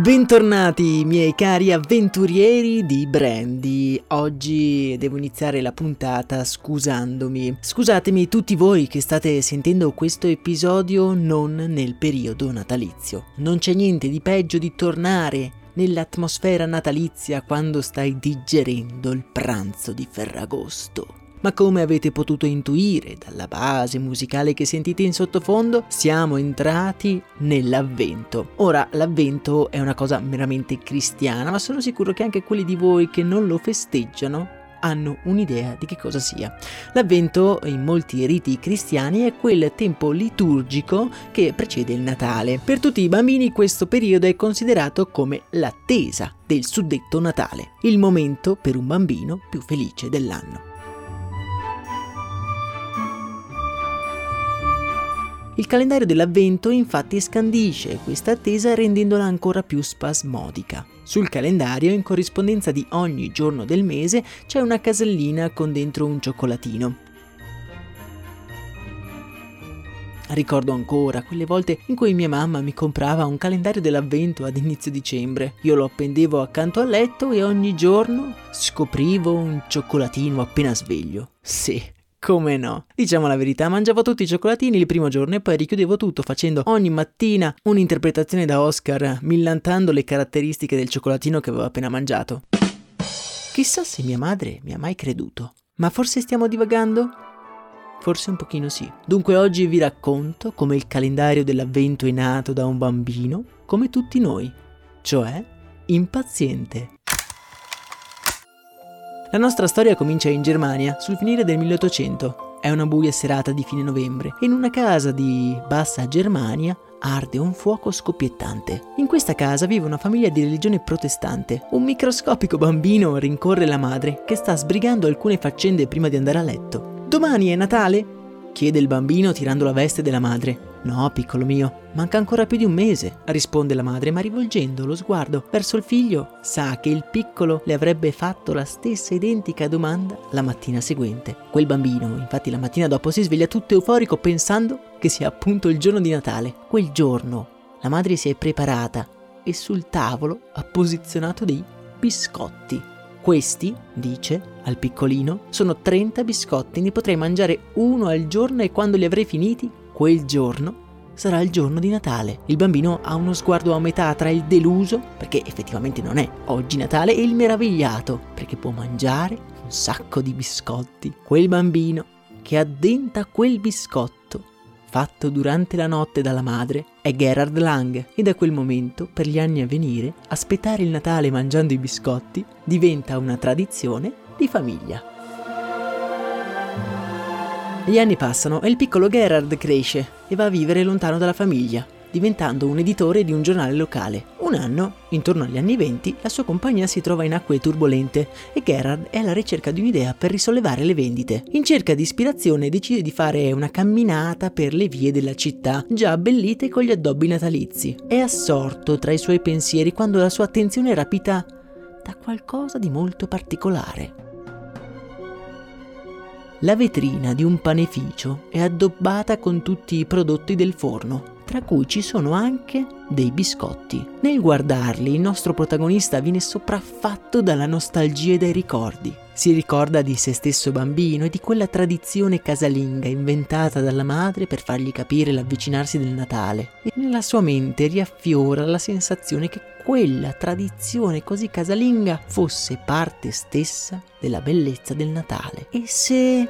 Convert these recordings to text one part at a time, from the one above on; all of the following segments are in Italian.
Bentornati miei cari avventurieri di Brandy. Oggi devo iniziare la puntata scusandomi. Scusatemi tutti voi che state sentendo questo episodio non nel periodo natalizio. Non c'è niente di peggio di tornare nell'atmosfera natalizia quando stai digerendo il pranzo di Ferragosto. Ma come avete potuto intuire dalla base musicale che sentite in sottofondo, siamo entrati nell'avvento. Ora, l'avvento è una cosa meramente cristiana, ma sono sicuro che anche quelli di voi che non lo festeggiano hanno un'idea di che cosa sia. L'avvento in molti riti cristiani è quel tempo liturgico che precede il Natale. Per tutti i bambini questo periodo è considerato come l'attesa del suddetto Natale, il momento per un bambino più felice dell'anno. Il calendario dell'avvento infatti scandisce questa attesa rendendola ancora più spasmodica. Sul calendario, in corrispondenza di ogni giorno del mese, c'è una casellina con dentro un cioccolatino. Ricordo ancora quelle volte in cui mia mamma mi comprava un calendario dell'avvento ad inizio dicembre. Io lo appendevo accanto al letto e ogni giorno scoprivo un cioccolatino appena sveglio. Sì, come no? Diciamo la verità, mangiavo tutti i cioccolatini il primo giorno e poi richiudevo tutto facendo ogni mattina un'interpretazione da Oscar, millantando le caratteristiche del cioccolatino che avevo appena mangiato. Chissà se mia madre mi ha mai creduto. Ma forse stiamo divagando? Forse un pochino sì. Dunque oggi vi racconto come il calendario dell'avvento è nato da un bambino, come tutti noi, cioè impaziente. La nostra storia comincia in Germania, sul finire del 1800. È una buia serata di fine novembre e in una casa di Bassa Germania arde un fuoco scoppiettante. In questa casa vive una famiglia di religione protestante. Un microscopico bambino rincorre la madre che sta sbrigando alcune faccende prima di andare a letto. Domani è Natale? chiede il bambino tirando la veste della madre. No, piccolo mio, manca ancora più di un mese, risponde la madre, ma rivolgendo lo sguardo verso il figlio, sa che il piccolo le avrebbe fatto la stessa identica domanda la mattina seguente. Quel bambino, infatti, la mattina dopo si sveglia tutto euforico pensando che sia appunto il giorno di Natale. Quel giorno la madre si è preparata e sul tavolo ha posizionato dei biscotti. Questi, dice al piccolino, sono 30 biscotti, ne potrei mangiare uno al giorno e quando li avrei finiti quel giorno sarà il giorno di Natale. Il bambino ha uno sguardo a metà tra il deluso, perché effettivamente non è oggi Natale, e il meravigliato, perché può mangiare un sacco di biscotti. Quel bambino che addenta quel biscotto fatto durante la notte dalla madre è Gerhard Lang e da quel momento, per gli anni a venire, aspettare il Natale mangiando i biscotti diventa una tradizione di famiglia. Gli anni passano e il piccolo Gerard cresce e va a vivere lontano dalla famiglia. diventando un editore di un giornale locale. Un anno, intorno agli anni 20, la sua compagnia si trova in acque turbolente e Gerard è alla ricerca di un'idea per risollevare le vendite. In cerca di ispirazione decide di fare una camminata per le vie della città, già abbellite con gli addobbi natalizi. È assorto tra i suoi pensieri quando la sua attenzione è rapita da qualcosa di molto particolare. La vetrina di un panificio è addobbata con tutti i prodotti del forno, tra cui ci sono anche dei biscotti. Nel guardarli il nostro protagonista viene sopraffatto dalla nostalgia e dai ricordi. Si ricorda di se stesso bambino e di quella tradizione casalinga inventata dalla madre per fargli capire l'avvicinarsi del Natale e nella sua mente riaffiora la sensazione che quella tradizione così casalinga fosse parte stessa della bellezza del Natale. E se...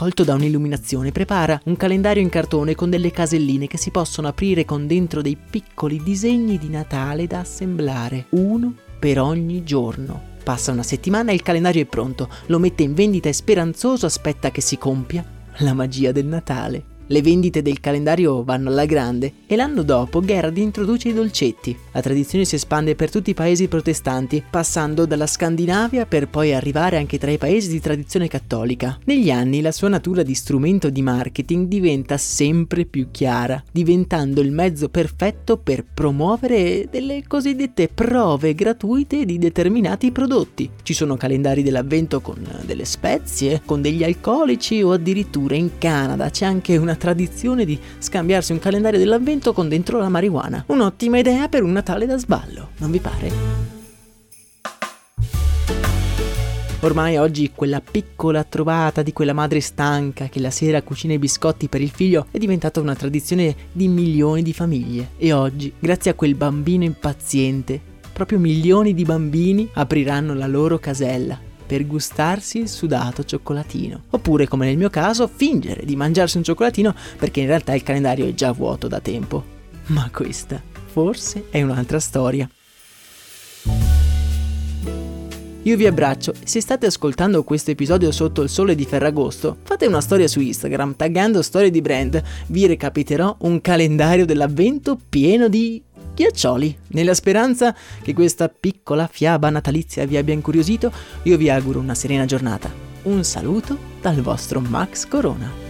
colto da un'illuminazione, prepara un calendario in cartone con delle caselline che si possono aprire con dentro dei piccoli disegni di Natale da assemblare, uno per ogni giorno. Passa una settimana e il calendario è pronto, lo mette in vendita e speranzoso aspetta che si compia la magia del Natale. Le vendite del calendario vanno alla grande e l'anno dopo Gerard introduce i dolcetti. La tradizione si espande per tutti i paesi protestanti, passando dalla Scandinavia per poi arrivare anche tra i paesi di tradizione cattolica. Negli anni la sua natura di strumento di marketing diventa sempre più chiara, diventando il mezzo perfetto per promuovere delle cosiddette prove gratuite di determinati prodotti. Ci sono calendari dell'avvento con delle spezie, con degli alcolici o addirittura in Canada c'è anche una tradizione di scambiarsi un calendario dell'avvento con dentro la marijuana. Un'ottima idea per un Natale da sballo, non vi pare? Ormai oggi quella piccola trovata di quella madre stanca che la sera cucina i biscotti per il figlio è diventata una tradizione di milioni di famiglie. E oggi, grazie a quel bambino impaziente, proprio milioni di bambini apriranno la loro casella per gustarsi il sudato cioccolatino. Oppure, come nel mio caso, fingere di mangiarsi un cioccolatino perché in realtà il calendario è già vuoto da tempo. Ma questa, forse, è un'altra storia. Io vi abbraccio se state ascoltando questo episodio sotto il sole di Ferragosto, fate una storia su Instagram taggando storie di brand, vi recapiterò un calendario dell'avvento pieno di ghiaccioli. Nella speranza che questa piccola fiaba natalizia vi abbia incuriosito, io vi auguro una serena giornata. Un saluto dal vostro Max Corona.